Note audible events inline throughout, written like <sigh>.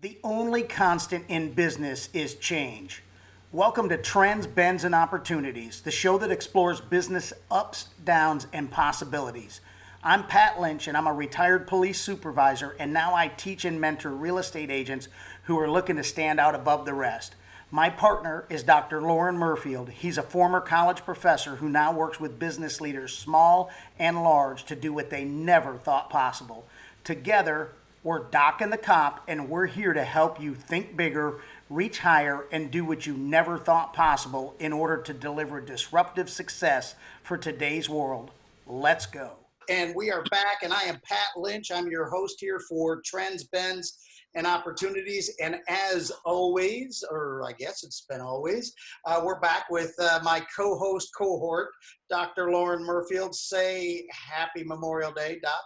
The only constant in business is change. Welcome to Trends, Bends, and Opportunities, the show that explores business ups, downs, and possibilities. I'm Pat Lynch, and I'm a retired police supervisor, and now I teach and mentor real estate agents who are looking to stand out above the rest. My partner is Dr. Loren Murfield. He's a former college professor who now works with business leaders, small and large, to do what they never thought possible. Together, we're Doc and the Cop, and we're here to help you think bigger, reach higher, and do what you never thought possible in order to deliver disruptive success for today's world. Let's go. And we are back, and I am Pat Lynch. I'm your host here for Trends, Bends, and Opportunities. And as always, or I guess it's been always, uh, we're back with uh, my co host cohort, Dr. Loren Murfield. Say happy Memorial Day, Doc.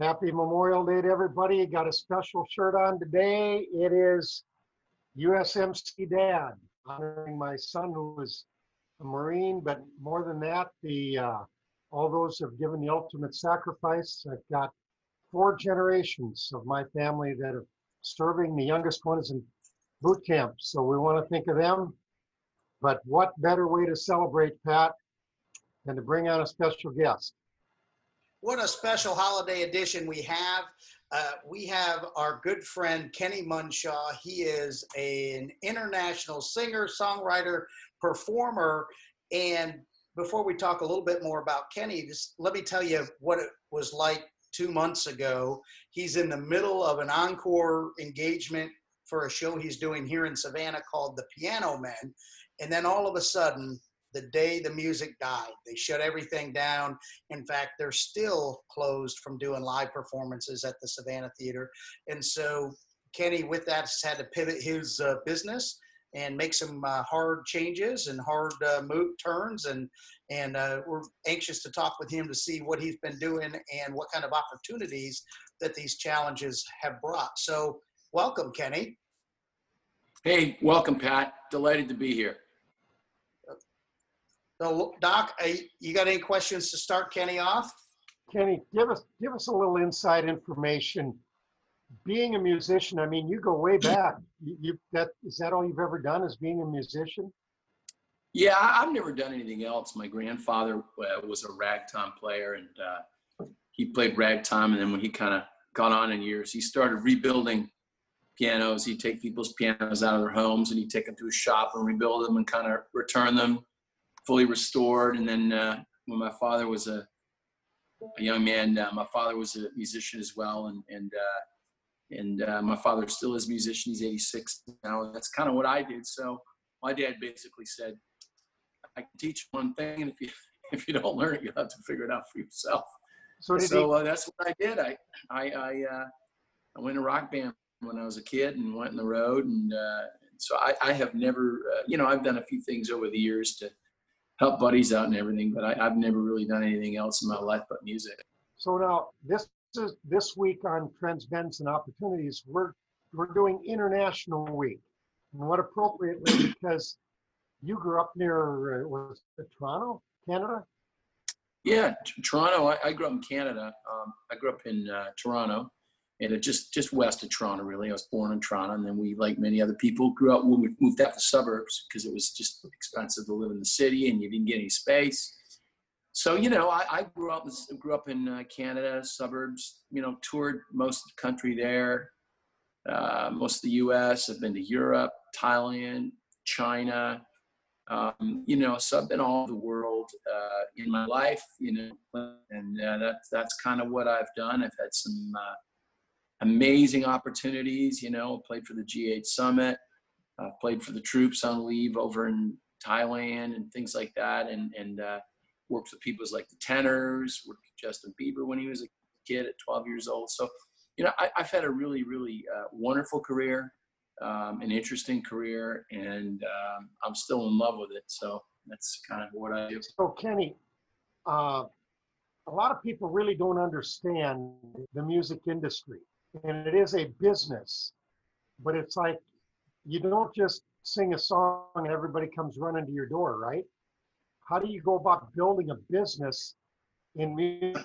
Happy Memorial Day to everybody. Got a special shirt on today. It is USMC Dad, honoring my son who was a Marine, but more than that, the uh, all those have given the ultimate sacrifice. I've got four generations of my family that are serving. The youngest one is in boot camp, so we want to think of them. But what better way to celebrate, Pat, than to bring on a special guest? What a special holiday edition we have. Uh, we have our good friend Kenny Munshaw. He is an international singer, songwriter, performer. And before we talk a little bit more about Kenny, just let me tell you what it was like two months ago. He's in the middle of an encore engagement for a show he's doing here in Savannah called The Piano Men. And then all of a sudden, the day the music died. They shut everything down. In fact, they're still closed from doing live performances at the Savannah Theater. And so Kenny, with that, has had to pivot his uh, business and make some uh, hard changes and hard uh, move turns. And and uh, we're anxious to talk with him to see what he's been doing and what kind of opportunities that these challenges have brought. So, welcome, Kenny. Hey, welcome, Pat. Delighted to be here. So, Doc, you got any questions to start Kenny off? Kenny, give us give us a little inside information. Being a musician, I mean, you go way back. You, you that is that all you've ever done is being a musician? Yeah, I've never done anything else. My grandfather uh, was a ragtime player, and uh, he played ragtime. And then when he kind of got on in years, he started rebuilding pianos. He'd take people's pianos out of their homes and he'd take them to a shop and rebuild them and kind of return them fully restored. And then uh, when my father was a, a young man, uh, my father was a musician as well, and and uh, and uh, my father still is a musician. He's 86 now. That's kind of what I did. So my dad basically said, "I can teach one thing, and if you <laughs> if you don't learn it, you'll have to figure it out for yourself." So, so uh, that's what I did. I I I, uh, I went to rock band when I was a kid and went on the road, and so I, I have never, you know, I've done a few things over the years to help buddies out and everything, but I, have never really done anything else in my life but music. So now this is this week on Trends, Bends, and Opportunities. We're we're doing International Week, and what appropriately <clears throat> because you grew up near uh, was Toronto, Canada? Yeah, t- Toronto. I, I, grew up in Canada. Um, I grew up in uh, Toronto, and just just west of Toronto. Really, I was born in Toronto, and then we, like many other people, grew up when we moved out to suburbs because it was just expensive to live in the city, and you didn't get any space. So you know, I, I grew up grew up in uh, Canada, suburbs. You know, toured most of the country there, uh, most of the U.S. I've been to Europe, Thailand, China. Um, you know, so I've been all over the world uh, in my life. You know, and uh, that's that's kind of what I've done. I've had some uh, amazing opportunities. You know, played for the G8 Summit, uh, played for the troops on leave over in Thailand and things like that, and and uh, worked with people like the Tenors, worked with Justin Bieber when he was a kid at 12 years old. So, you know, I, have had a really, really uh, wonderful career, um, an interesting career, and um, I'm still in love with it. So that's kind of what I do. So, Kenny, uh, a lot of people really don't understand the music industry and it is a business, but it's like you don't just sing a song and everybody comes running to your door, right? How do you go about building a business in music?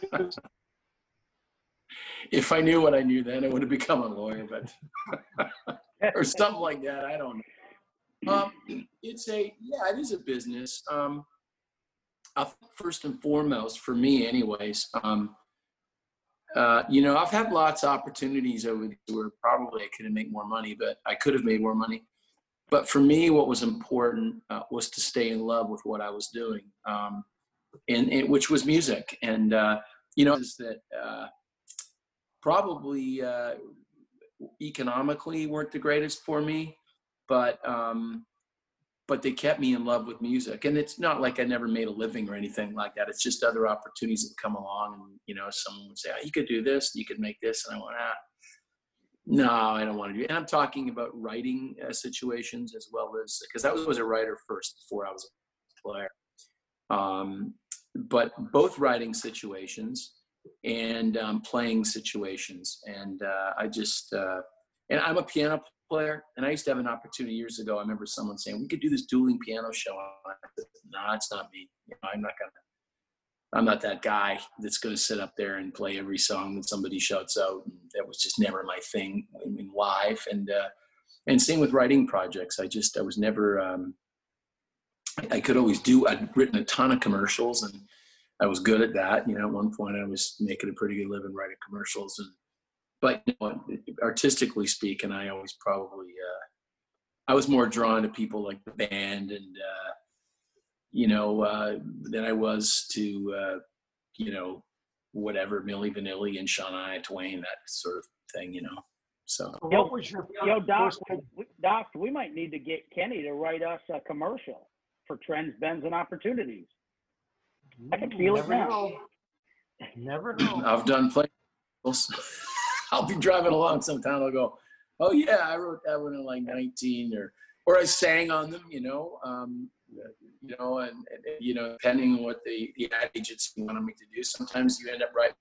If I knew what I knew then, I would have become a lawyer. But <laughs> or something like that. I don't know. Um, it's a yeah, it is a business. Um, first and foremost, for me, anyways. Um, uh, you know, I've had lots of opportunities over where probably I could have made more money, but I could have made more money. But for me, what was important uh, was to stay in love with what I was doing, um, and, and, which was music. And uh, you know, is that uh, probably uh, economically weren't the greatest for me, but um, but they kept me in love with music. And it's not like I never made a living or anything like that. It's just other opportunities that come along, and you know, someone would say, oh, "You could do this, you could make this," and I went, "Ah." No, I don't want to do. It. And I'm talking about writing uh, situations as well as because I was, was a writer first before I was a player. Um, but both writing situations and um, playing situations. And uh, I just, uh, and I'm a piano player. And I used to have an opportunity years ago. I remember someone saying, we could do this dueling piano show. no, nah, it's not me. You know, I'm not to, I'm not that guy that's going to sit up there and play every song that somebody shouts out. And that was just never my thing in live. And, uh, and same with writing projects. I just, I was never, um, I could always do, I'd written a ton of commercials and I was good at that. You know, at one point I was making a pretty good living writing commercials, and but you know, artistically speaking, I always probably uh, I was more drawn to people like the band and uh, you know uh, than I was to uh, you know whatever Milli Vanilli and Shania Twain that sort of thing. You know. So what was your yo doc? Doc, we might need to get Kenny to write us a commercial for Trends, Bends, and Opportunities. I can feel Never it now. know. Never know. I've done play. <laughs> I'll be driving along sometime. I'll go, oh yeah, I wrote that one in like 19 or or I sang on them, you know, um, you know, and, and, you know, depending on what the the ad agency wanted me to do. Sometimes you end up writing.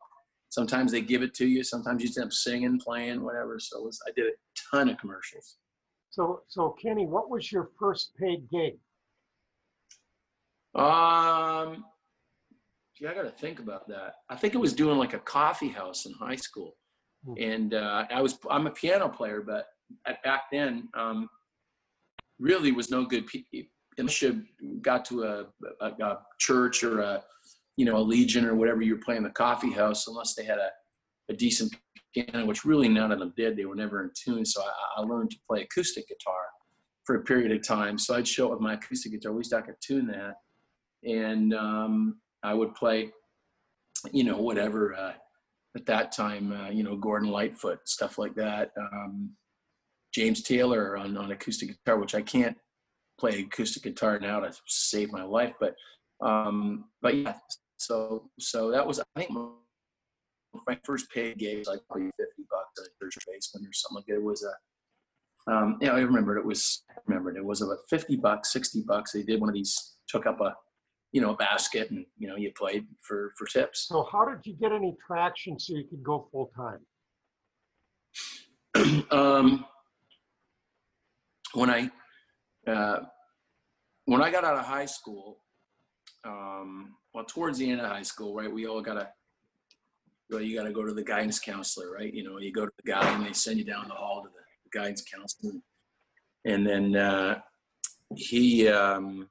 Sometimes they give it to you. Sometimes you end up singing, playing, whatever. So was, I did a ton of commercials. So, so Kenny, what was your first paid gig? Um, gee, I got to think about that. I think it was doing like a coffee house in high school. And uh, I was I'm a piano player, but back then, um, really was no good. Unless you got to a, a, a church or a you know a legion or whatever you were playing the coffee house, unless they had a, a decent piano, which really none of them did. They were never in tune. So I, I learned to play acoustic guitar for a period of time. So I'd show up with my acoustic guitar. At least I could tune that and um, I would play, you know, whatever uh, at that time, uh, you know, Gordon Lightfoot, stuff like that. Um, James Taylor on, on acoustic guitar, which I can't play acoustic guitar now to save my life, but um, but yeah, so so that was I think my first paid gig was like probably fifty bucks at a church basement or something like that. It was a um, yeah, I remember it was I remembered it was about fifty bucks, sixty bucks. They did one of these, took up a you know, a basket and, you know, you played for, for tips. So how did you get any traction so you could go full time? <clears throat> um, when I, uh, when I got out of high school, um, well, towards the end of high school, right, we all got to, well, you got to go to the guidance counselor, right? You know, you go to the guy and they send you down the hall to the guidance counselor. And then uh, he, um,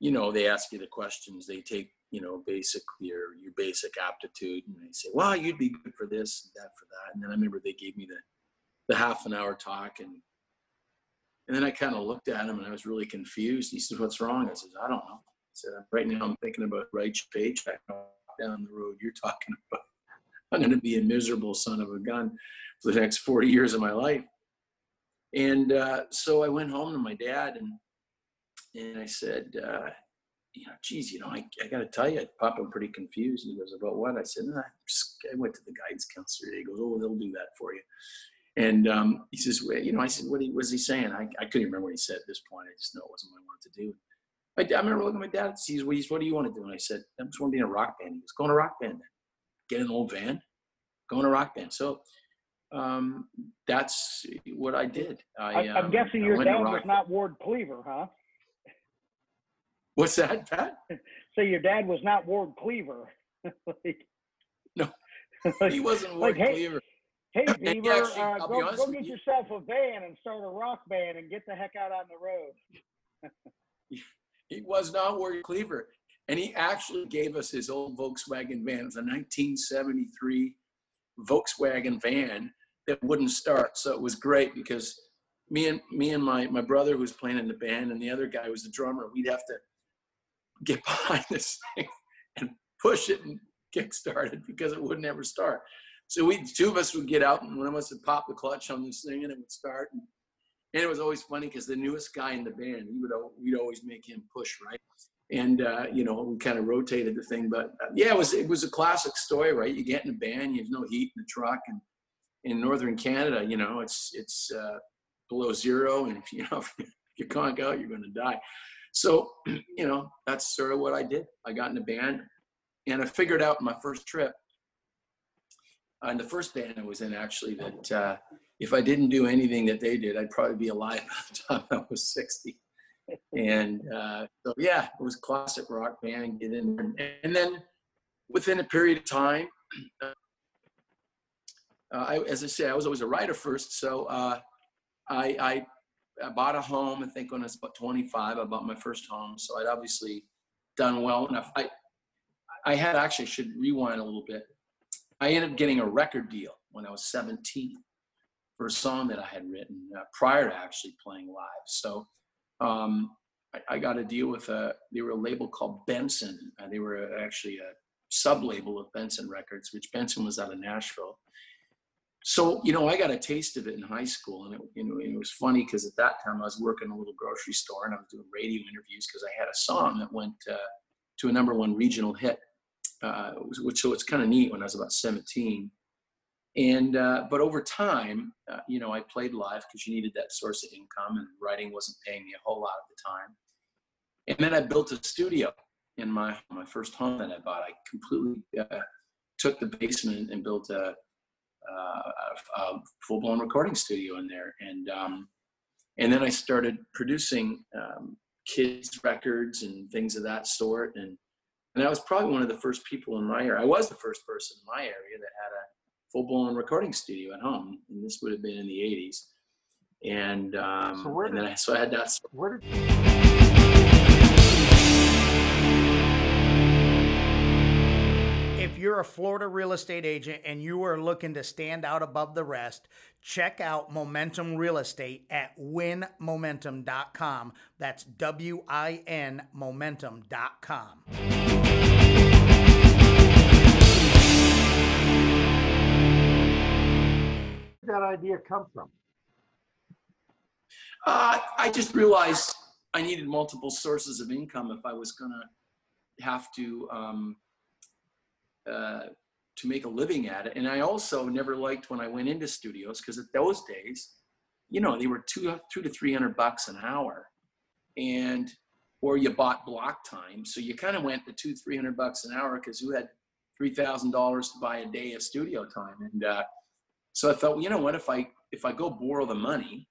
you know, they ask you the questions. They take, you know, basically your your basic aptitude, and they say, "Well, you'd be good for this, and that for that." And then I remember they gave me the the half an hour talk, and and then I kind of looked at him, and I was really confused. He said, "What's wrong?" I said, "I don't know." I said, "Right now, I'm thinking about right paycheck down the road. You're talking <laughs> about I'm going to be a miserable son of a gun for the next 40 years of my life." And uh, so I went home to my dad and and I said, uh, you know, geez, you know, I, I got to tell you, Pop, I'm pretty confused. And he goes, about what? I said, nah, I went to the guidance counselor. He goes, oh, they'll do that for you. And um, he says, well, you know, I said, what was he saying? I, I couldn't remember what he said at this point. I just know it wasn't what I wanted to do. I, I remember looking at my dad and says, what, what do you want to do? And I said, I just want to be in a rock band. He was going to rock band then. Get an old van, go in a rock band. So um, that's what I did. I, am um, guessing I your dad was not Ward Cleaver, huh? What's that, Pat? So your dad was not Ward Cleaver. <laughs> like, No. <laughs> like, He wasn't like, Ward hey, Cleaver. Hey, <laughs> And Beaver, actually, uh, go, go get you- yourself a van and start a rock band and get the heck out on the road. He was not Ward Cleaver. And he actually gave us his old Volkswagen van. It was a 1973 Volkswagen van that wouldn't start. So it was great because me and me and my, my brother who was playing in the band and the other guy was the drummer, we'd have to get <laughs> behind this thing and push it and kick start it because it would never start. So we two of us would get out and one of us would pop the clutch on this thing and it would start. And, and it was always funny because the newest guy in the band, we would we'd always make him push, right? And uh, you know, we kind of rotated the thing, but uh, yeah, it was it was a classic story, right? You get in a band, you have no heat in the truck, and in northern Canada, you know, it's it's uh, below zero, and if you know <laughs> if you conk out, you're going to die. So, <clears throat> you know, that's sort of what I did. I got in a band, and I figured out my first trip, uh, in the first band I was in, actually, that uh, if I didn't do anything that they did, I'd probably be alive <laughs> by the time I was 60. And uh, so, yeah, it was classic rock band. Get in, there. and then within a period of time, <clears throat> uh, I, as I say, I was always a writer first. So uh, I, I, I bought a home. I think when I was about 25, I bought my first home. So I'd obviously done well enough. I, I had actually should rewind a little bit. I ended up getting a record deal when I was 17 for a song that I had written uh, prior to actually playing live. So um, I, I, got a deal with a, they were a label called Benson. Uh, they were actually a sub label of Benson Records, which Benson was out of Nashville. So, you know, I got a taste of it in high school. And it, you know, it was funny because at that time I was working in a little grocery store and I was doing radio interviews because I had a song that went uh, to a number one regional hit. Uh, which so it's kind of neat when I was about 17. And uh, but over time, uh, you know, I played live because you needed that source of income, and writing wasn't paying me a whole lot at the time. And then I built a studio in my my first home that I bought. I completely uh, took the basement and built a, a, a full blown recording studio in there, and um, and then I started producing um, kids records and things of that sort, and and I was probably one of the first people in my area. I was the first person in my area that had a full blown recording studio at home, and this would have been in the '80s. And um, So where and then did- I, so I had that. Where did If you're a Florida real estate agent and you are looking to stand out above the rest, check out Momentum Real Estate at winmomentum.com. That's W I N momentum.com. Where did that idea come from? Uh, I just realized I needed multiple sources of income if I was gonna have to um, uh, to make a living at it. And I also never liked when I went into studios because at those days, you know, they were two two to three hundred bucks an hour, and or you bought block time, so you kind of went to two three hundred bucks an hour because you had three thousand dollars to buy a day of studio time, and uh, so I thought, well, you know what, if I if I go borrow the money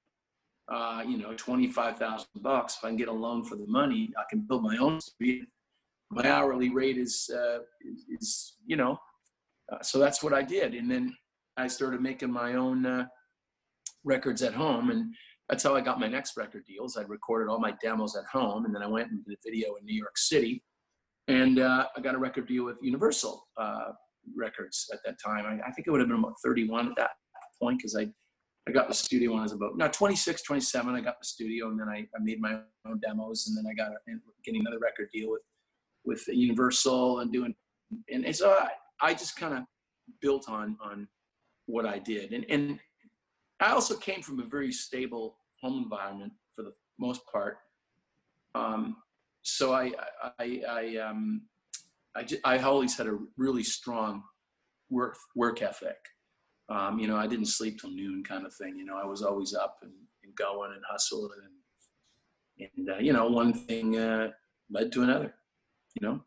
uh, you know, 25,000 bucks. If I can get a loan for the money, I can build my own studio. My hourly rate is, uh, is, you know, uh, so that's what I did. And then I started making my own uh, records at home. And that's how I got my next record deals. I recorded all my demos at home. And then I went and did a video in New York City. And uh, I got a record deal with Universal uh, Records at that time. I, I think it would have been about 31 at that point because I I got the studio when I was about no 26, 27. I got the studio, and then I, I made my own demos, and then I got a, getting another record deal with with Universal and doing, and, and so I, I just kind of built on on what I did, and and I also came from a very stable home environment for the most part. Um, so I I I um I just, I always had a really strong work work ethic um, you know, I didn't sleep till noon kind of thing. You know, I was always up and, and going and hustling and, and uh, you know, one thing uh, led to another, you know?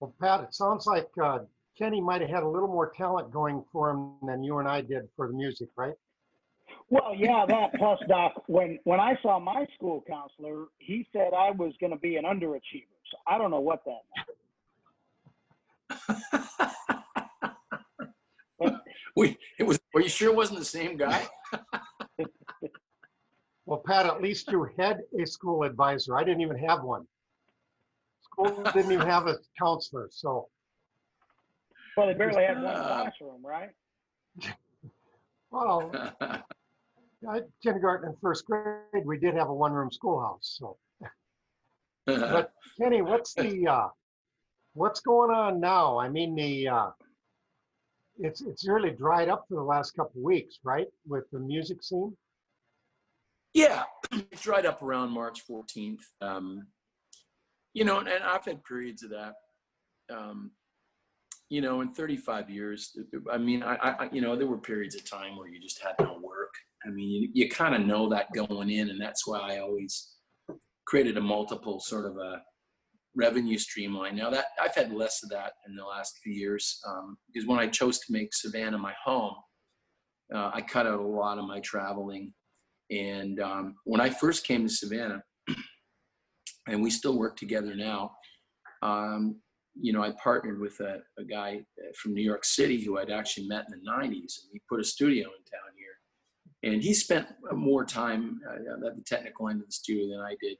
Well, Pat, it sounds like uh, Kenny might have had a little more talent going for him than you and I did for the music, right? Well, yeah, that plus Doc. When when I saw my school counselor, he said I was going to be an underachiever. So I don't know what that meant. <laughs> Wait, it was. Are you sure it wasn't the same guy? <laughs> Well, Pat, at least you had a school advisor. I didn't even have one. School didn't even have a counselor, so, Well, they barely had one <laughs> classroom, right? well, <laughs> I- kindergarten and first grade, we did have a one-room schoolhouse, so. But Kenny, what's the, uh, what's going on now? I mean, the, uh, it's, it's really dried up for the last couple of weeks, right? With the music scene? Yeah, <clears throat> it's dried up around March 14th. Um, you know, and, I've had periods of that. Um, you know, in 35 years, I mean, I, I, you know, there were periods of time where you just had no work. I mean, you, you kind of know that going in, and that's why I always created a multiple sort of a revenue streamline. Now that I've had less of that in the last few years, um, because when I chose to make Savannah my home, uh, I cut out a lot of my traveling. And um, when I first came to Savannah, and we still work together now, um, you know, I partnered with a, a guy from New York City who I'd actually met in the 90s, and he put a studio in town here. And he spent more time uh, at the technical end of the studio than I did.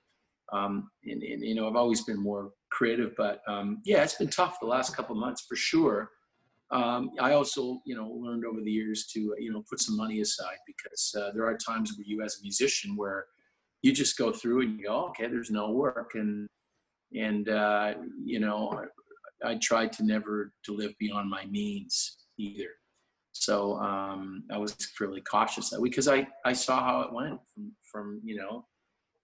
Um, and, and, you know, I've always been more creative, but um, yeah, it's been tough the last couple months for sure. Um, I also, you know, learned over the years to, you know, put some money aside because uh, there are times where you, as a musician, where you just go through and you go, okay, there's no work, and and uh, you know, I, I tried to never to live beyond my means either. So um, I was fairly cautious that way because I I saw how it went from from you know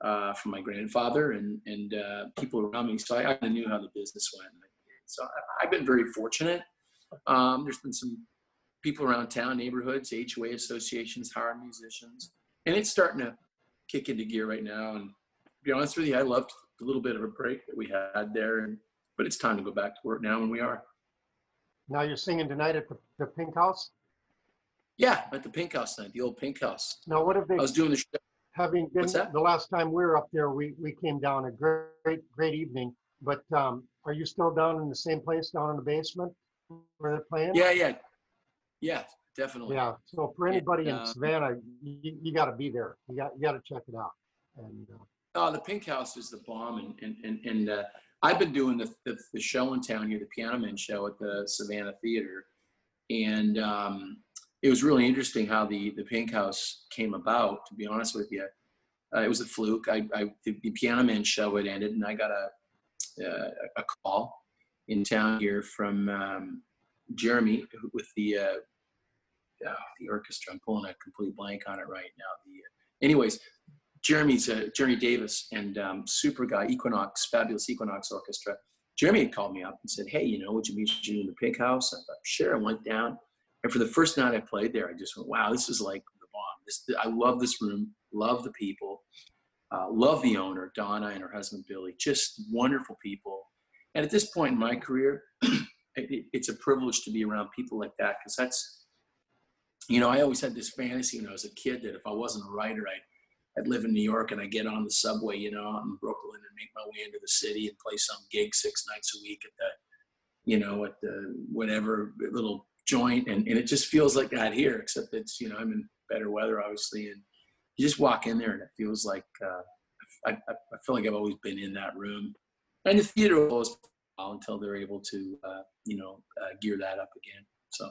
uh, from my grandfather and and uh, people around me. So I, I knew how the business went. So I've been very fortunate. Um, there's been some people around town, neighborhoods, HOA associations, hire musicians, and it's starting to kick into gear right now. And to be honest with you, I loved the little bit of a break that we had there, and but it's time to go back to work now, and we are. Now you're singing tonight at the, the Pink House? Yeah, at the Pink House night, the old Pink House. Now, what have they, I was doing the show. having been, the last time we were up there, we, we came down a great, great evening. But, um, are you still down in the same place, down in the basement where they're playing? Yeah, yeah, yeah, definitely. Yeah, so for anybody in uh, Savannah, you, you gotta be there. You got, you gotta check it out. And, uh, Oh, the Pink House is the bomb, and and and, and uh, I've been doing the, the the show in town here, the Piano Man show at the Savannah Theater, and um, it was really interesting how the the Pink House came about. To be honest with you, uh, it was a fluke. I, I the, the Piano Man show had ended, and I got a uh, a call in town here from um, Jeremy with the uh, uh, the orchestra. I'm pulling a complete blank on it right now. The anyways, Jeremy's uh, Jeremy Davis and um, super guy Equinox, fabulous Equinox Orchestra. Jeremy had called me up and said, "Hey, you know, would you meet interested in the Pink House?" I thought, "Sure." I went down, and for the first night I played there, I just went, "Wow, this is like the bomb. This, I love this room, love the people, uh, love the owner, Donna, and her husband Billy. Just wonderful people." And at this point in my career, <clears throat> it- it's a privilege to be around people like that because that's, you know, I always had this fantasy when I was a kid that if I wasn't a writer, I'd I'd live in New York and I'd get on the subway, you know, out in Brooklyn and make my way into the city and play some gig six nights a week at the, you know, at the whatever little joint. And, and it just feels like that here, except it's, you know, I'm in better weather, obviously. And you just walk in there and it feels like, uh, I, I, feel like I've always been in that room. And the theater always until they're able to, uh, you know, uh, gear that up again. So.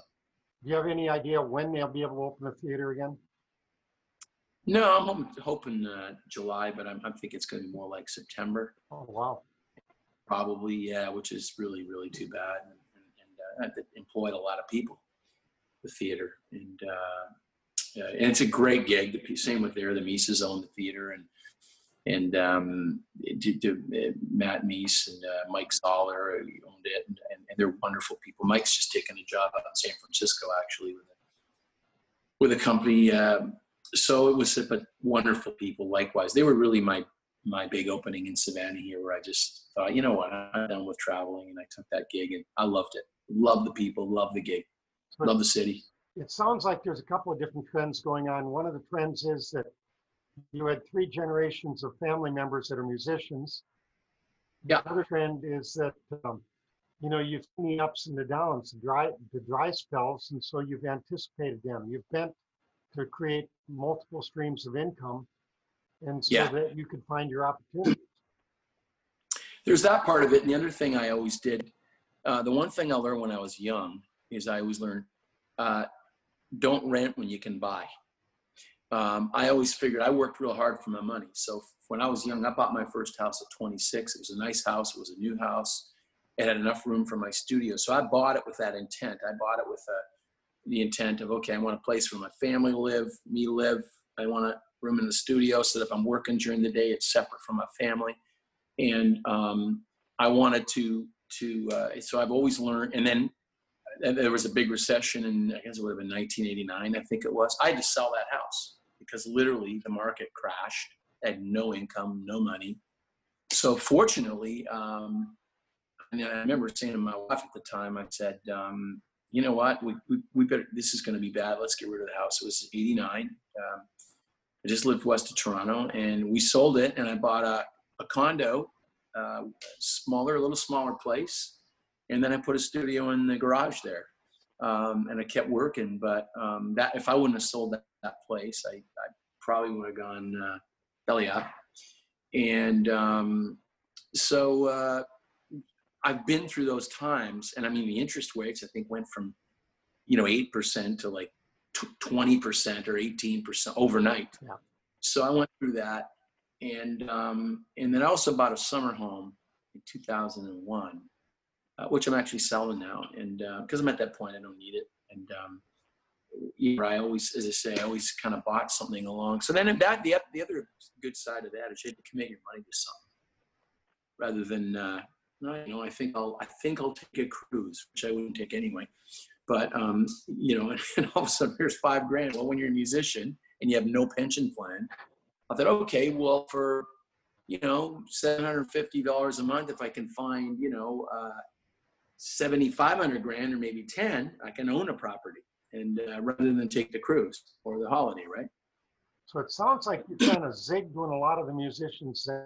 Do you have any idea when they'll be able to open the theater again? No, I'm hoping, hoping uh, July, but I'm, I'm thinking it's going to be more like September. Oh, wow. Probably, yeah, which is really, really too bad. And, and, uh, it employed a lot of people, the theater. And, uh, yeah, and it's a great gig. The same with there. The Mises own the theater, and and um, d- d- uh, Matt Meese and uh, Mike Zoller uh, owned it, and, and, they're wonderful people. Mike's just taken a job out in San Francisco, actually, with a, with a company. Um, so it was, but wonderful people. Likewise, they were really my my big opening in Savannah here, where I just thought, you know what, I'm done with traveling, and I took that gig, and I loved it. Loved the people, loved the gig, So loved the city. it sounds like there's a couple of different trends going on. One of the trends is that you had three generations of family members that are musicians. Yeah. The other trend is that um, you know, you've seen the ups and the downs, the dry, the dry spells, and so you've anticipated them. You've bent to create multiple streams of income, and so Yeah. that you could find your opportunity. there's that part of it. And the other thing I always did, uh, the one thing I learned when I was young is I always learned, uh, don't rent when you can buy. Um, I always figured I worked real hard for my money. So when I was young, I bought my first house at 26. It was a nice house. It was a new house. It had enough room for my studio. So I bought it with that intent. I bought it with uh, the intent of, okay, I want a place where my family live, me live. I want a room in the studio so that if I'm working during the day, it's separate from my family and um, I wanted to to uh, so I've always learned. And then and there was a big recession, and I guess it would have been 1989, I think it was. I had to sell that house because literally the market crashed. Had no income, no money. So fortunately, um, and I remember saying to my wife at the time, I said, um, "You know what? We, we, we better. This is going to be bad. Let's get rid of the house." It was 89. Um, I just lived west of Toronto, and we sold it, and I bought a a condo, uh, smaller, a little smaller place, and then I put a studio in the garage there, um, and I kept working. But um, that if I wouldn't have sold that, that place, I, I probably would have gone uh, belly up. And um, so uh, I've been through those times, and I mean the interest rates I think went from you know eight percent to like twenty percent or eighteen percent overnight. Yeah. So I went through that and um, and then I also bought a summer home in 2001, uh, which I'm actually selling now, and because uh, I'm at that point, I don't need it, and um, I always, as I say, I always kind of bought something along. So then in that the the other good side of that is you have to commit your money to something rather than uh, you know I think I'll I think I'll take a cruise, which I wouldn't take anyway. But um, you know, <laughs> and all of a sudden here's five grand. Well, when you're a musician and you have no pension plan, I thought, okay, well, for you know, seven hundred fifty dollars a month, if I can find, you know, uh, seventy five hundred grand or maybe ten, I can own a property, and uh, rather than take the cruise or the holiday, right? So it sounds like you kind of zigged when a lot of the musicians say,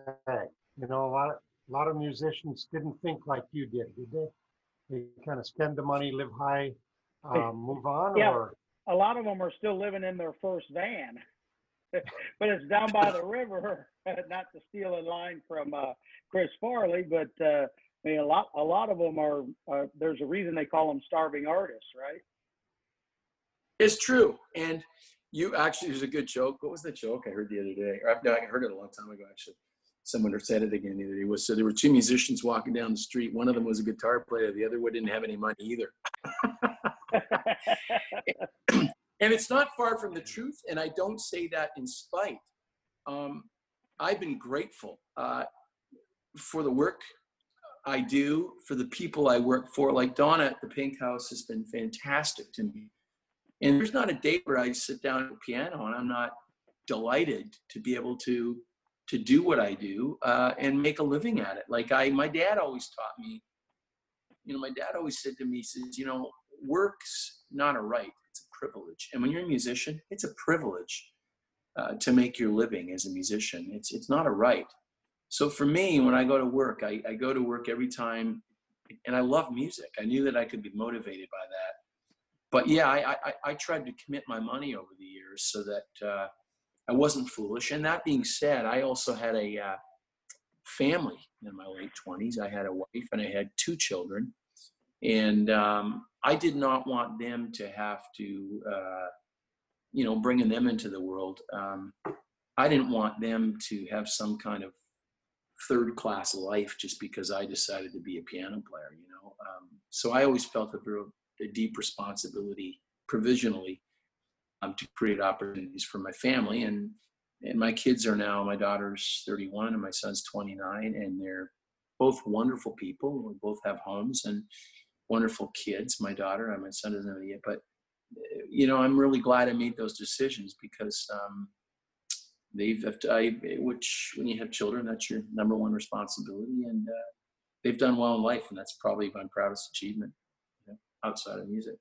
you know, a lot of a lot of musicians didn't think like you did, did they? They kind of spend the money, live high, um, move on, Yeah. or A lot of them are still living in their first van, <laughs> but it's down by the river. <laughs> Not to steal a line from uh, Chris Farley, but uh, I mean a lot a lot of them are. Uh, there's a reason they call them starving artists, right? It's true, and you actually there's a good joke. What was the joke I heard the other day? Or I've I heard it a long time ago, actually. Someone said it again the other day. Was so there were two musicians walking down the street. One of them was a guitar player. The other one didn't have any money either. <laughs> and it's not far from the truth and i don't say that in spite um, i've been grateful uh, for the work i do for the people i work for like donna at the pink house has been fantastic to me and there's not a day where i sit down at the piano and i'm not delighted to be able to to do what i do uh, and make a living at it like i my dad always taught me you know my dad always said to me he says you know work's not a right it's a privilege. And when you're a musician, it's a privilege uh, to make your living as a musician. It's it's not a right. So for me, when I go to work, I, I go to work every time, and I love music. I knew that I could be motivated by that. But yeah, I I, I tried to commit my money over the years so that uh, I wasn't foolish. And that being said, I also had a uh, family in my late twenties. I had a wife and I had two children and um, I did not want them to have to, uh, you know, bringing them into the world. Um, I didn't want them to have some kind of third class life just because I decided to be a piano player, you know. Um, so I always felt there was a deep responsibility provisionally um, to create opportunities for my family and and my kids are now my daughter's 31 and my son's 29 and they're both wonderful people we both have homes and wonderful kids, my daughter and my son doesn't have it yet, but you know, I'm really glad I made those decisions because um, they've, I, which when you have children, that's your number one responsibility, and uh, they've done well in life, and that's probably my proudest achievement you know, outside of music.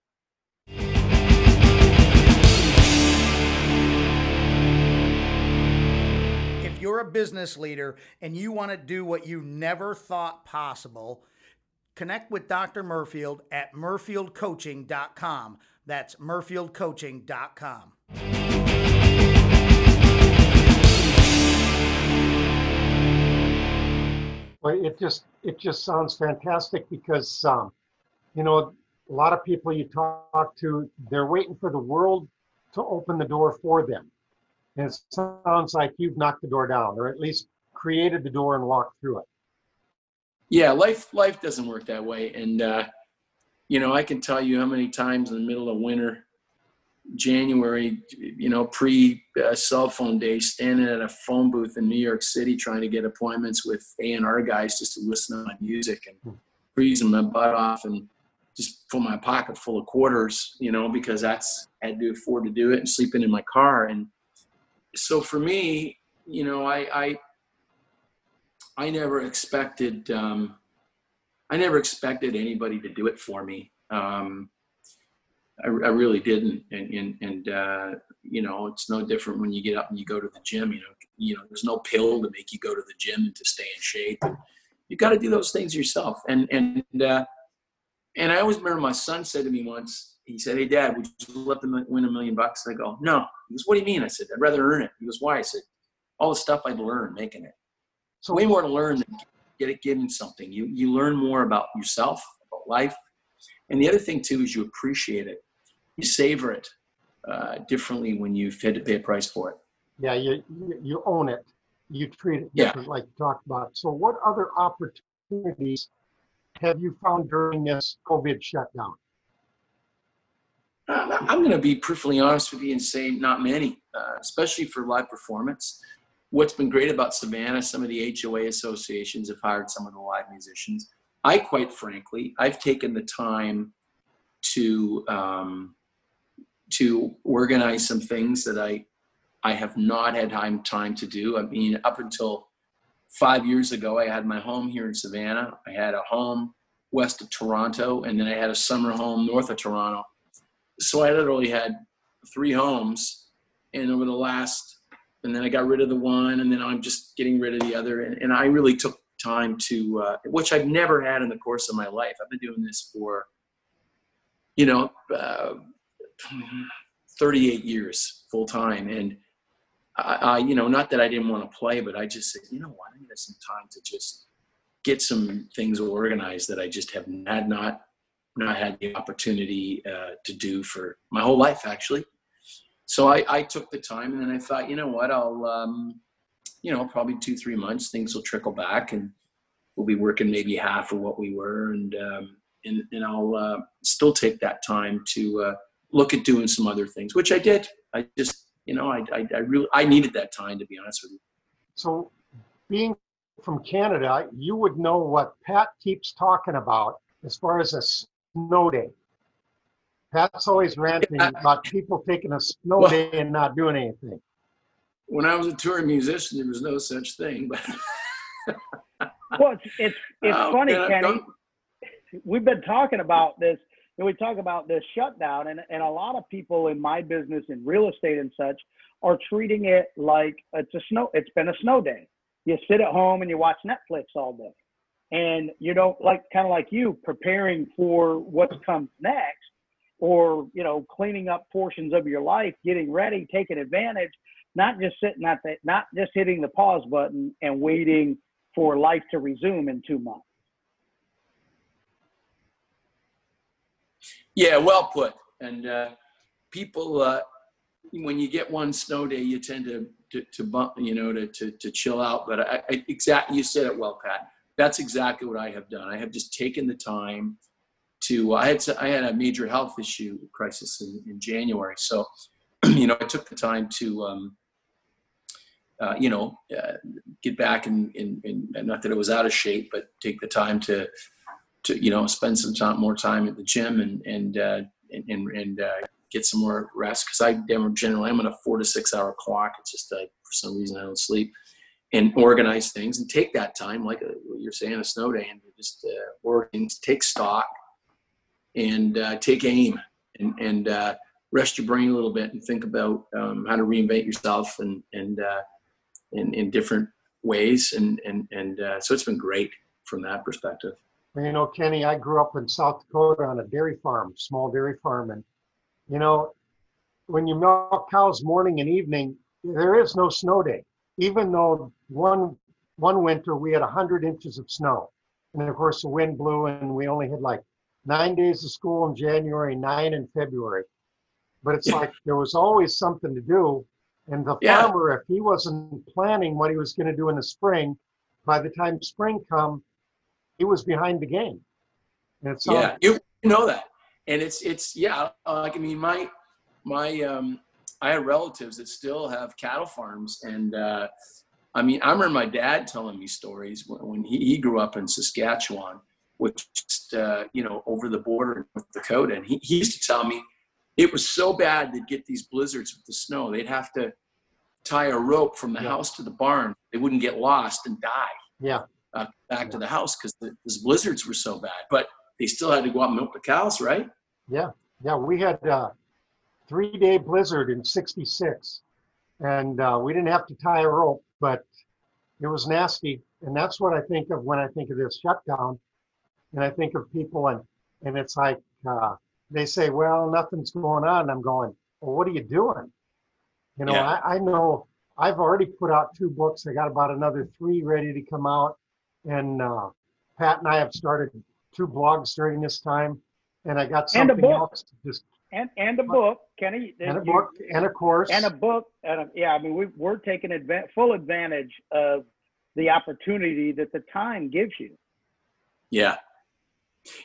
If you're a business leader and you want to do what you never thought possible, Connect with Dr. Murfield at murfieldcoaching.com. That's murfieldcoaching.com. Well, it just it just sounds fantastic because um, you know a lot of people you talk to they're waiting for the world to open the door for them, and it sounds like you've knocked the door down or at least created the door and walked through it. Yeah, life life doesn't work that way, and uh, you know I can tell you how many times in the middle of winter, January, you know, pre uh, cell phone days, standing at a phone booth in New York City trying to get appointments with A and R guys just to listen to my music and freezing my butt off and just fill my pocket full of quarters, you know, because that's I had to afford to do it and sleeping in my car. And so for me, you know, I I, I never expected um, I never expected anybody to do it for me. Um, I, I really didn't, and and, and uh, you know, it's no different when you get up and you go to the gym. You know, you know, there's no pill to make you go to the gym and to stay in shape. You got to do those things yourself. And and uh, and I always remember my son said to me once. He said, "Hey, Dad, would you let them win a million bucks?" I go, "No." He goes, "What do you mean?" I said, "I'd rather earn it." He goes, "Why?" I said, "All the stuff I'd learn making it. So Way more to learn than get it given something. You you learn more about yourself, about life, and the other thing too is you appreciate it. You savor it uh, differently when you've had to pay a price for it. yeah, you you- you own it. You treat it Yeah. like you talked about. So, what other opportunities have you found during this COVID shutdown? Uh, I'm going to be perfectly honest with you and say not many, uh, especially for live performance. What's been great about Savannah, some of the HOA associations have hired some of the live musicians. I, quite frankly, I've taken the time to um, to organize some things that I I have not had time time to do. I mean, up until five years ago, I had my home here in Savannah. I had a home west of Toronto, and then I had a summer home north of Toronto so I literally had three homes, and over the last, and then I got rid of the one, and then I'm just getting rid of the other, and, and I really took time to, uh, which I've never had in the course of my life. I've been doing this for, you know, uh, 38 years full time, and I, I, you know, not that I didn't want to play, but I just said, you know what, I need some time to just get some things organized that I just have had not not had the opportunity uh, to do for my whole life actually. So I, I took the time and then i thought you know what? I'll um, you know probably two three months things will trickle back and we'll be working maybe half of what we were and um, and, and i'll uh, still take that time to uh, look at doing some other things which i did i just you know i i, I really i needed that time to be honest with you So, being from Canada, you would know what Pat keeps talking about as far as a snow day. Pat's always ranting about people taking a snow Well- day and not doing anything. when i was a touring musician there was no such thing but Well, it's it's, it's Oh, funny, man, I've Kenny. We've been talking about this, and we talk about this shutdown, and and a lot of people in my business in real estate and such are treating it like it's a snow. It's been a snow day. You sit at home and you watch Netflix all day, and you don't like kind of like you preparing for what comes next, or you know cleaning up portions of your life, getting ready, taking advantage, not just sitting at the, not just hitting the pause button and waiting for life to resume in two months. Yeah, well put. And uh, people, uh, when you get one snow day, you tend to to, to bump, you know, to, to to chill out. But I, I exactly, you said it well, Pat. That's exactly what I have done. I have just taken the time to. I had to, I had a major health issue crisis in, in January, so <clears throat> you know, I took the time to. Um, uh, you know, uh, get back and, and, and not that it was out of shape, but take the time to to you know spend some time more time at the gym and and uh, and and uh, get some more rest because I generally I'm on a four to six hour clock. It's just uh, for some reason I don't sleep and organize things and take that time like a, what you're saying a snow day and just uh, take stock and uh, take aim and and uh, rest your brain a little bit and think about um, how to reinvent yourself and and uh, in, in different ways and and and uh, so it's been great from that perspective. You know, Kenny, I grew up in South Dakota on a dairy farm, small dairy farm. And, you know, when you milk cows morning and evening, there is no snow day. Even though one one winter we had 100 inches of snow. And of course, the wind blew, and we only had like nine days of school in January, nine in February. But it's like there was always something to do. And the Yeah. farmer, if he wasn't planning what he was going to do in the spring, by the time spring come, he was behind the game. Yeah, you know that, and it's it's yeah. Like I mean, my my um, I have relatives that still have cattle farms, and uh, I mean, I remember my dad telling me stories when, when he, he grew up in Saskatchewan, which uh, you know over the border in North Dakota, and he, he used to tell me it was so bad they'd get these blizzards with the snow, they'd have to tie a rope from the Yeah. house to the barn. They wouldn't get lost and die yeah. Uh, back to the house because the, the blizzards were so bad. But they still had to go out and milk the cows, right? Yeah, yeah, we had a three day blizzard in 66 and uh, we didn't have to tie a rope, but it was nasty. And that's what I think of when I think of this shutdown. And I think of people and, and it's like, uh, they say, well, nothing's going on. I'm going, well, what are you doing? You know, Yeah. I, I know I've already put out two books. I got about another three ready to come out. And uh, Pat and I have started two blogs during this time. And I got And a something book. else to just And and a and Kenny. and a you- book and a course. and a book and a, yeah i mean we, we're taking adva- full advantage of the opportunity that the time gives you Yeah.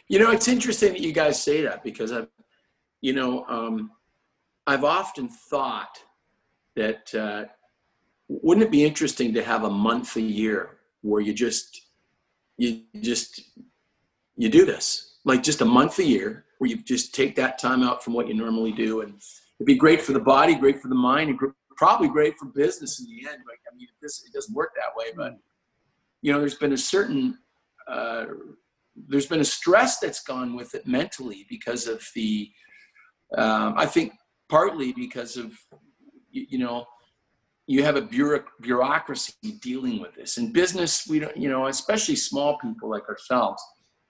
You know, it's interesting that you guys say that because I've, you know, um, I've often thought that uh, wouldn't it be interesting to have a month a year where you just, you just, you do this. Like just a month a year where you just take that time out from what you normally do. And it'd be great for the body, great for the mind, and probably great for business in the end. Like, I mean, this it doesn't work that way, but you know, there's been a certain uh, there's been a stress that's gone with it mentally because of the um, i think partly because of you, you know you have a bureauc- bureaucracy dealing with this. In business we don't you know especially small people like ourselves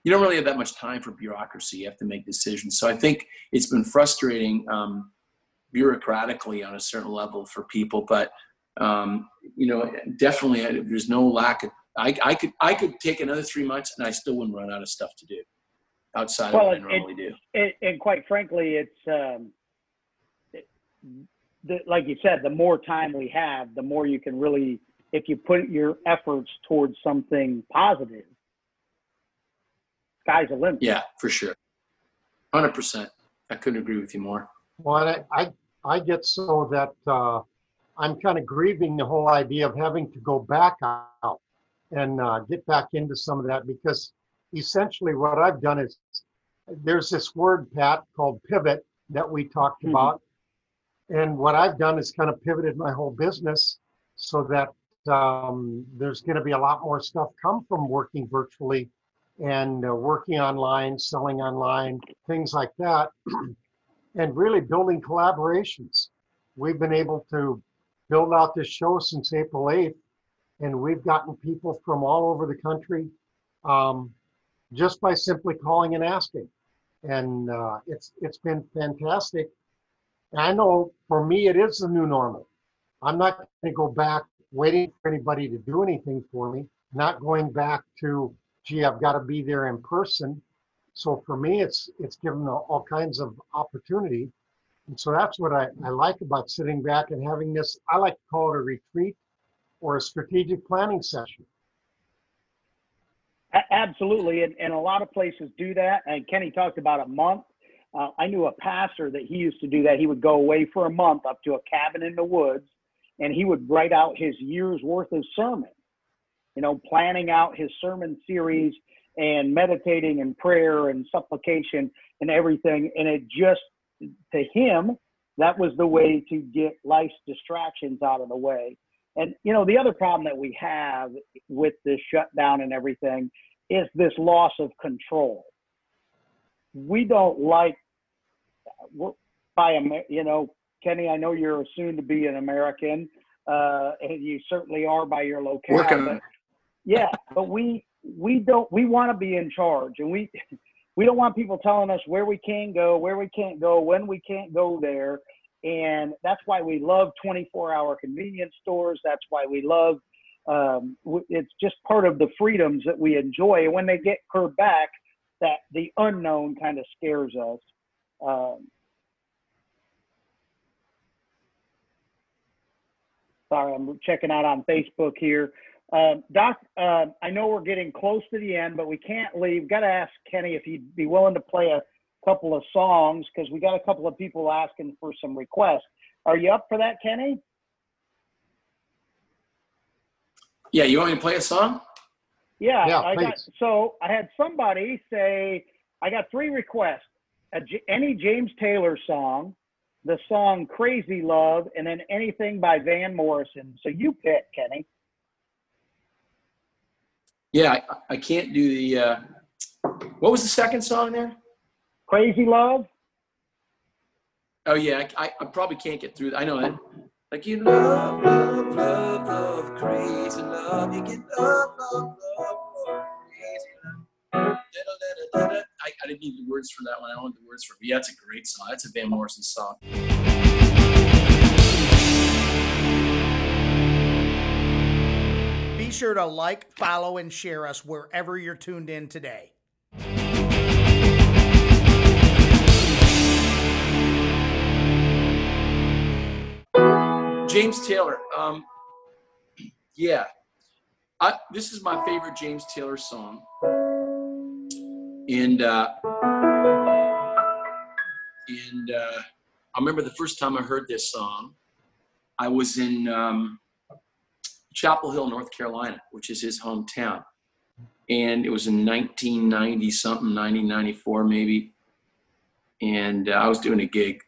you don't really have that much time for bureaucracy. You have to make decisions. So i think it's been frustrating um, bureaucratically on a certain level for people but um, you know definitely uh, there's no lack of I, I could I could take another three months and I still wouldn't run out of stuff to do outside Well, of what I it- normally do. and, and quite frankly it's um it, the, like you said the more time we have the more you can really if you put your efforts towards something positive sky's the limit Yeah, for sure, hundred percent. I couldn't agree with you more. Well, I, I, I get so that uh, I'm kind of grieving the whole idea of having to go back out and uh, get back into some of that because essentially what I've done is there's this word, Pat, called pivot that we talked Mhm. about. And what I've done is kind of pivoted my whole business so that um, there's going to be a lot more stuff come from working virtually and uh, working online, selling online, things like that <clears throat> and really building collaborations. We've been able to build out this show since April 8th, and we've gotten people from all over the country um, just by simply calling and asking. And uh, it's it's been fantastic. And I know for me it is the new normal. I'm not going to go back waiting for anybody to do anything for me. Not going back to, gee, I've got to be there in person. So for me, it's it's given all, kinds of opportunity, and so that's what I, I like about sitting back and having this. I like to call it a retreat or a strategic planning session. Absolutely, and, and a lot of places do that. And Kenny talked about a month. Uh, I knew a pastor that he used to do that. He would go away for a month up to a cabin in the woods, and he would write out his year's worth of sermon. You know, planning out his sermon series and meditating and prayer and supplication and everything. And it just, to him, that was the way to get life's distractions out of the way. And you know, the other problem that we have with this shutdown and everything is this loss of control. We don't like by you know, Kenny. I know you're soon to be an American, uh, and you certainly are by your locale. Working but- yeah, but we we don't we want to be in charge and we <laughs> we don't want people telling us where we can go where we can't go when we can't go there and that's why we love 24 hour convenience stores that's why we love um, it's just part of the freedoms that we enjoy and when they get curbed back that the unknown kind of scares us um, sorry i'm checking out on facebook here um, Doc, uh, I know we're getting close to the end, but we can't leave. Got to ask Kenny if he'd be willing to play a couple of songs because we got a couple of people asking for some requests. Are you up for that, Kenny? Yeah, you want me to play a song? Yeah, Yeah, I got. So I had somebody say I got three requests: a, J- any James Taylor song, the song "Crazy Love," and then anything by Van Morrison. So you pick, Kenny. Yeah, I, I can't do the. Uh, what was the second song there? Crazy Love. Oh yeah, I, I, I probably can't get through. I know that. Like you love, love, love, love, crazy love. You get love, love, love, love, I, I didn't need the words for that one. I don't wanted the words for it. Yeah, that's a great song. That's a Van Morrison song. Be sure to like, follow, and share us wherever you're tuned in today. James Taylor. Um, yeah, I, this is my favorite James Taylor song, and uh, and uh, I remember the first time I heard this song. I was in um, Chapel Hill, North Carolina, which is his hometown, and it was in 1990 something, 1994 maybe, and uh, I was doing a gig,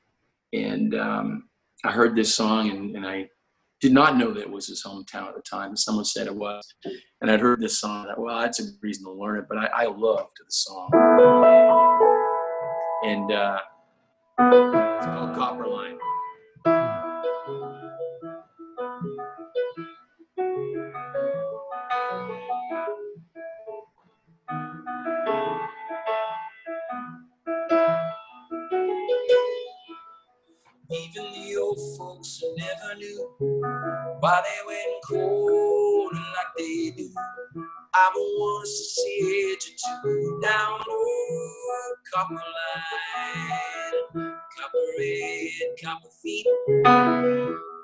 and um, I heard this song and, and I did not know that it was his hometown at the time. Someone said it was. And I'd heard this song. I well, that's a reason to learn it. But I, I loved the song. And uh, it's called Copper Even the old folks who never knew. Why they went cold like they do. I want us to see it two down low, copper line, copper red, copper feet,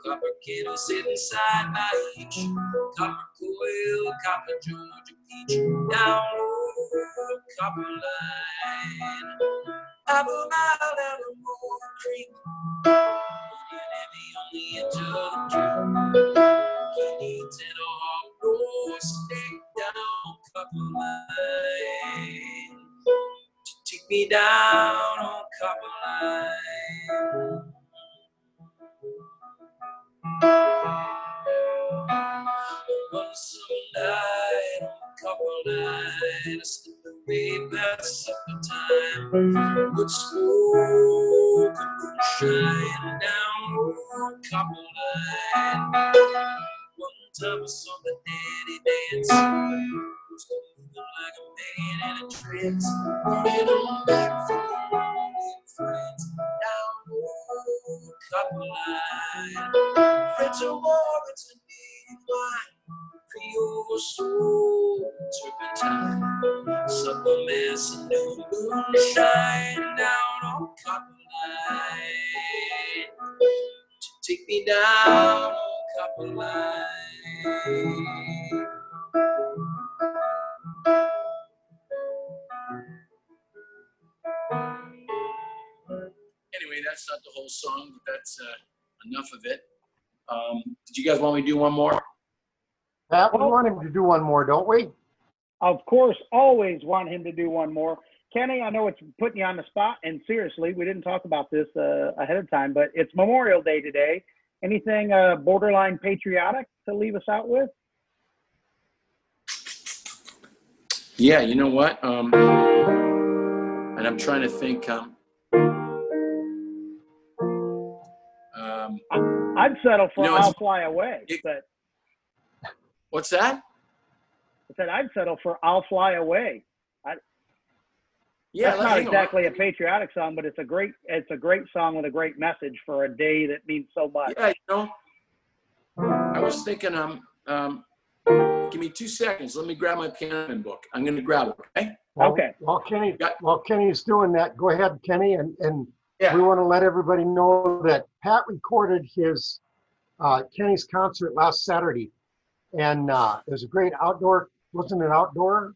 copper kettle sitting side by each, copper coil, copper Georgia peach, down low, copper line, half a mile down the Moore Creek. on the edge of the truth. He needs it all. No stick down, copper line. To take me down on copper line. One summer night on copper line, Slipped away past supper time. Good smoke and moonshine down on copper line. One time I saw the daddy dance. Was like a man in a trance. Running on back from the morning friends. Down on copper line. French and Warren's the need wine. Creole soul, turpentine. Supper mass and new moonshine down on copper line. To take me down on copper line. Anyway, that's not the whole song, but that's uh, enough of it. Um, did you guys want me to do one more? Pat, we want him to do one more, don't we? Of course, always want him to do one more. Kenny, I know it's putting you on the spot, and seriously, we didn't talk about this uh, ahead of time, but it's Memorial Day today. Anything uh, borderline patriotic to leave us out with? Yeah, you know what? Um, and I'm trying to think. Um, um, I'd settle for You know, "I'll Fly Away," it- but what's that? I said I'd settle for "I'll Fly Away." Yeah, That's not hang on. exactly a patriotic song, but it's a great it's a great song with a great message for a day that means so much. Yeah, you know, I was thinking, um, um, give me two seconds. Let me grab my piano book. I'm going to grab it. Okay. Well- Okay. While Kenny, Yeah. while Kenny's doing that, go ahead, Kenny, and, and Yeah. we want to let everybody know that Pat recorded his, uh, Kenny's concert last Saturday. And, uh, it was a great outdoor, wasn't it outdoor?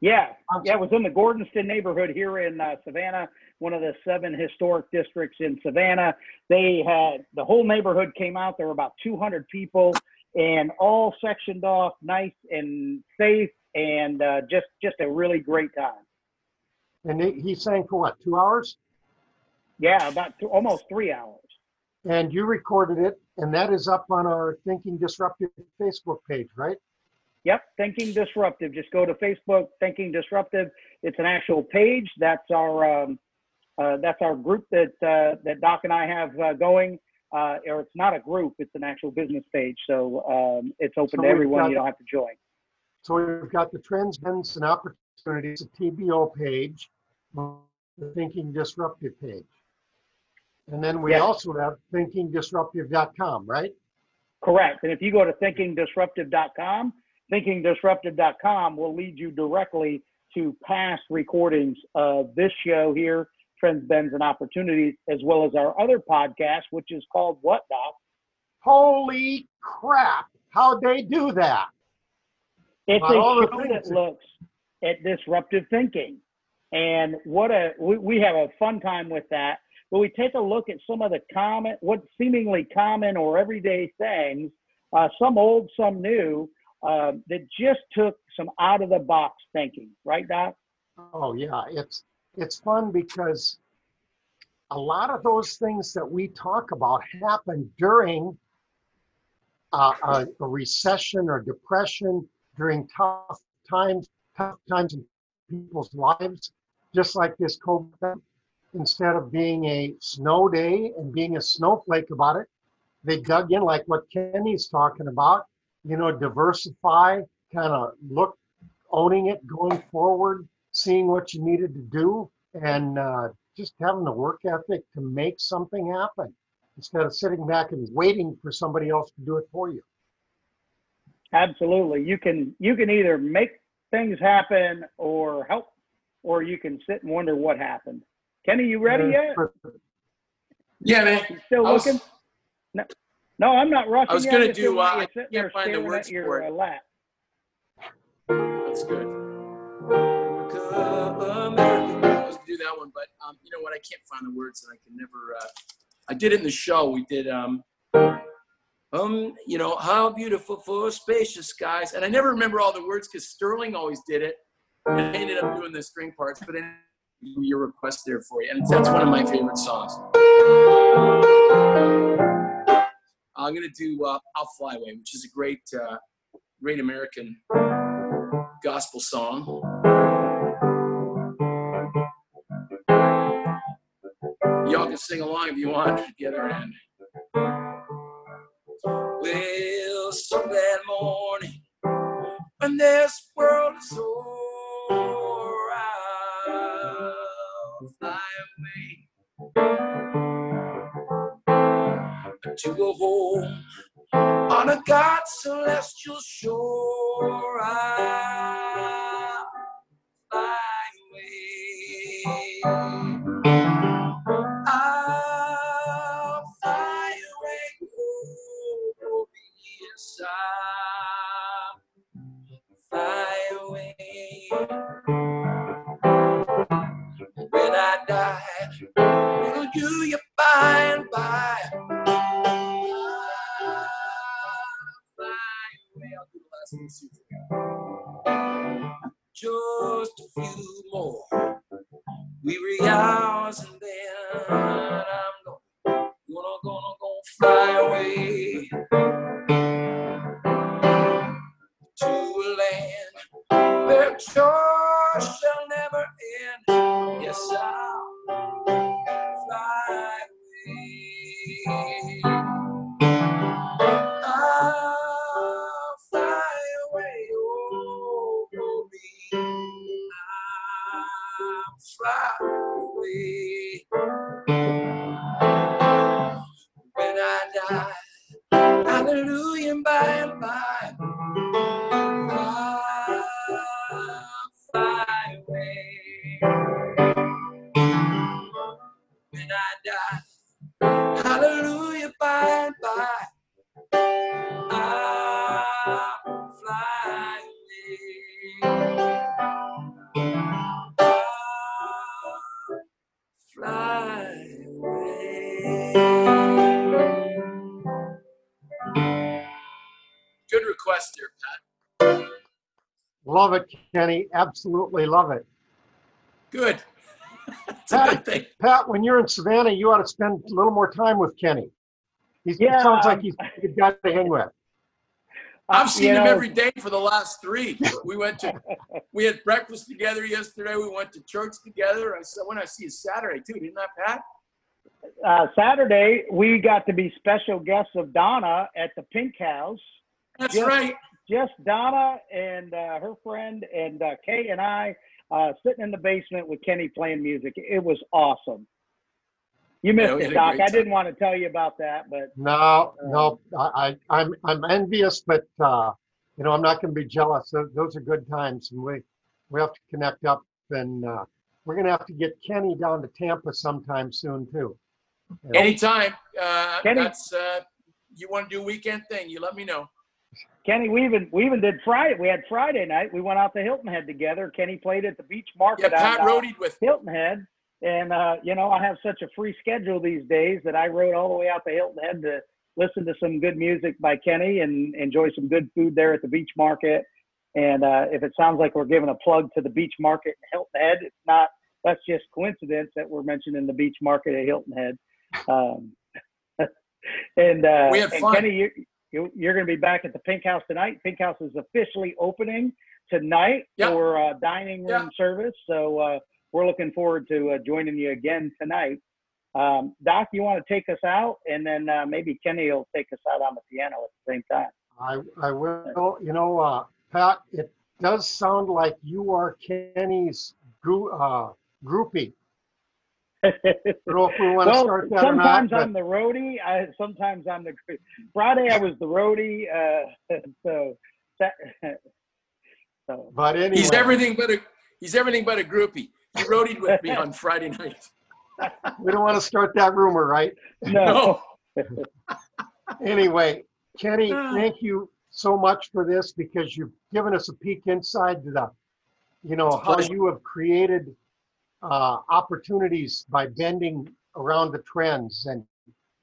Yeah, yeah, it was in the Gordonston neighborhood here in uh, Savannah, one of the seven historic districts in Savannah. They had the whole neighborhood came out. There were about 200 people, and all sectioned off, nice and safe, and uh, just just a really great time. And he, he sang for what, two hours? Yeah, about two, almost three hours. And you recorded it, and that is up on our Thinking Disruptive Facebook page, right? Yep, Thinking Disruptive. Just go to Facebook, Thinking Disruptive. It's an actual page. That's our um, uh, that's our group that uh, that Doc and I have uh, going. Uh, or it's not a group; it's an actual business page. So um, it's open So to everyone. got- You don't have to join. So we've got the Trends, Trends and Opportunities, a TBO page, the Thinking Disruptive page. And then we Yes. also have thinkingdisruptive.com, right? Correct. And if you go to thinkingdisruptive.com, thinkingdisruptive.com will lead you directly to past recordings of this show here, Trends, Bends, and Opportunities, as well as our other podcast, which is called What Doc? Holy crap, how'd they do that? It's About a show that- looks at disruptive thinking. And what a we, we have a fun time with that. But we take a look at some of the common, what seemingly common or everyday things, uh, some old, some new, uh, that just took some out of the box thinking, right, Doc? Oh yeah, it's it's fun because a lot of those things that we talk about happen during uh, a, a recession or depression, during tough times, tough times in people's lives, just like this COVID. Instead of being a snow day and being a snowflake about it, they dug in like what Kenny's talking about. You know, diversify, kind of look, owning it, going forward, seeing what you needed to do, and uh, just having the work ethic to make something happen instead of sitting back and waiting for somebody else to do it for you. Absolutely. You can you can either make things happen or help, or you can sit and wonder what happened. Kenny, you ready yet? Yeah, man. You still was- looking? No, no, I'm not rushing. I was gonna do, don't want uh, you I sitting can't there find the words at your for it. uh, lap. That's good. I was gonna do that one, but um, you know what? I can't find the words, and I can never. Uh, I did it in the show. We did. Um, um, you know how beautiful for spacious skies, and I never remember all the words because Sterling always did it. And I ended up doing the string parts, but then your request there for you, and that's one of my favorite songs. I'm gonna do uh, "I'll Fly Away," which is a great, uh, great American gospel song. Y'all can sing along if you want the other end. Well, some that morning when this world is to a home on a God's celestial shore. Absolutely love it. Good. <laughs> That's a good thing. Pat, when you're in Savannah, you ought to spend a little more time with Kenny. He's, Yeah, it sounds like he's a good guy to hang with. I've Uh, seen you him know, every day for the last three. We went to, <laughs> we had breakfast together yesterday. We went to church together. I said, when I see you Saturday too, didn't I, Pat? Uh, Saturday, we got to be special guests of Donna at the Pink House. That's Yes. right. Just Donna and uh, her friend and uh, Kay and I uh, sitting in the basement with Kenny playing music. It was awesome. You missed we it, had Doc. I didn't want to tell you about that, but No, no, I, I, I'm, I'm envious, but, uh, you know, I'm not going to be jealous. Those, those are good times and we, we have to connect up and, uh, we're going to have to get Kenny down to Tampa sometime soon too. You know? Anytime. Uh, Kenny. that's, uh, you want to do a weekend thing, you let me know. Kenny, we even we even did Friday. We had Friday night. We went out to Hilton Head together. Kenny played at the beach market. Yeah, Pat on uh, with Hilton Head, and uh, you know I have such a free schedule these days that I rode all the way out to Hilton Head to listen to some good music by Kenny and enjoy some good food there at the beach market. And uh, if it sounds like we're giving a plug to the beach market in Hilton Head, it's not. That's just coincidence that we're mentioning the beach market at Hilton Head. Um, <laughs> and uh, We had fun. Kenny, you, you, you're going to be back at the Pink House tonight. Pink House is officially opening tonight Yeah. for uh, dining room Yeah. service. So uh, we're looking forward to uh, joining you again tonight. Um, Doc, you want to take us out, and then uh, maybe Kenny will take us out on the piano at the same time. I, I will, you know, uh, Pat, it does sound like you are Kenny's gru- uh, groupie. I don't know if we want to <laughs> well, start not, sometimes I'm the roadie. I sometimes I'm the Friday. I was the roadie. Uh, <laughs> so, that, <laughs> so but anyway. He's everything but a he's everything but a groupie. He roadied with me on Friday night. We don't want to start that rumor, right? no. Anyway, Kenny, <sighs> thank you so much for this because you've given us a peek inside the, you know, how you have created uh, opportunities by bending around the trends. And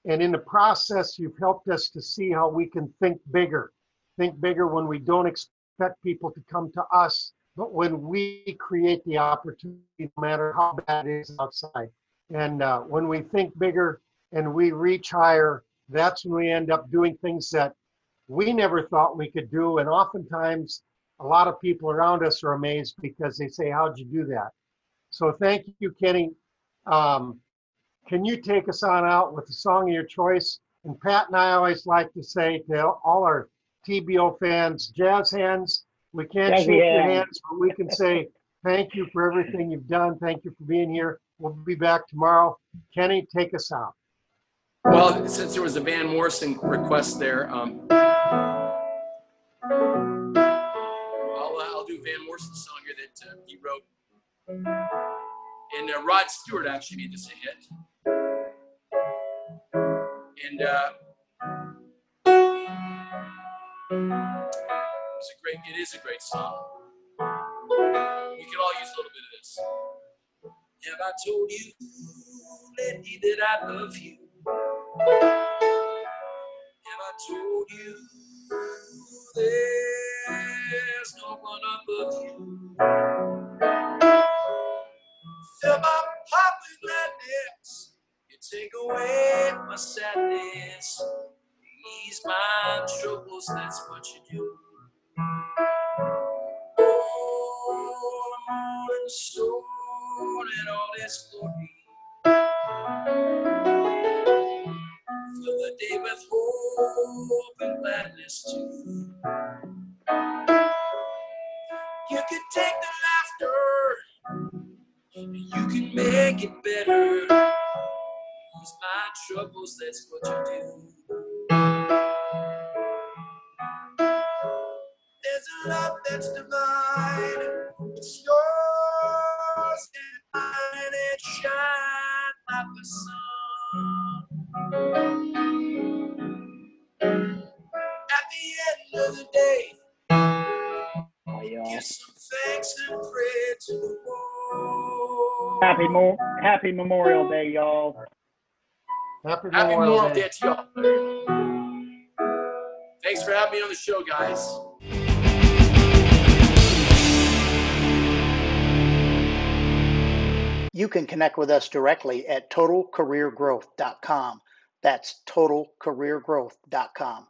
and in the process you've helped us to see how we can think bigger think bigger when we don't expect people to come to us but when we create the opportunity no matter how bad it is outside. And uh, when we think bigger and we reach higher that's when we end up doing things that we never thought we could do. And oftentimes a lot of people around us are amazed because they say how'd you do that so thank you, Kenny. Um, can you take us on out with a song of your choice? And Pat and I always like to say to all our TBO fans, jazz hands. We can't Jazzy shake your hands. hands, but we can say thank you for everything you've done. Thank you for being here. We'll be back tomorrow. Kenny, take us out. Well, since there was a Van Morrison request there, um, I'll, uh, I'll do Van Morrison's song here that uh, he wrote. And uh, Rod Stewart actually made this a hit. And uh, it's a great, it is a great song. We could all use a little bit of this. Have I told you lately that I love you? Have I told you there's no one above you? My sadness. Ease my troubles, that's what you do. That's what you do. There's a love that's divine. It's yours and mine, and it shines like the sun. At the end of the day, give some thanks and pray to the Lord. Happy Mo- Happy Memorial Day, y'all. Happy Happy Memorial Memorial Day. Day to y'all. Thanks for having me on the show, guys. You can connect with us directly at totalcareergrowth.com. That's totalcareergrowth.com.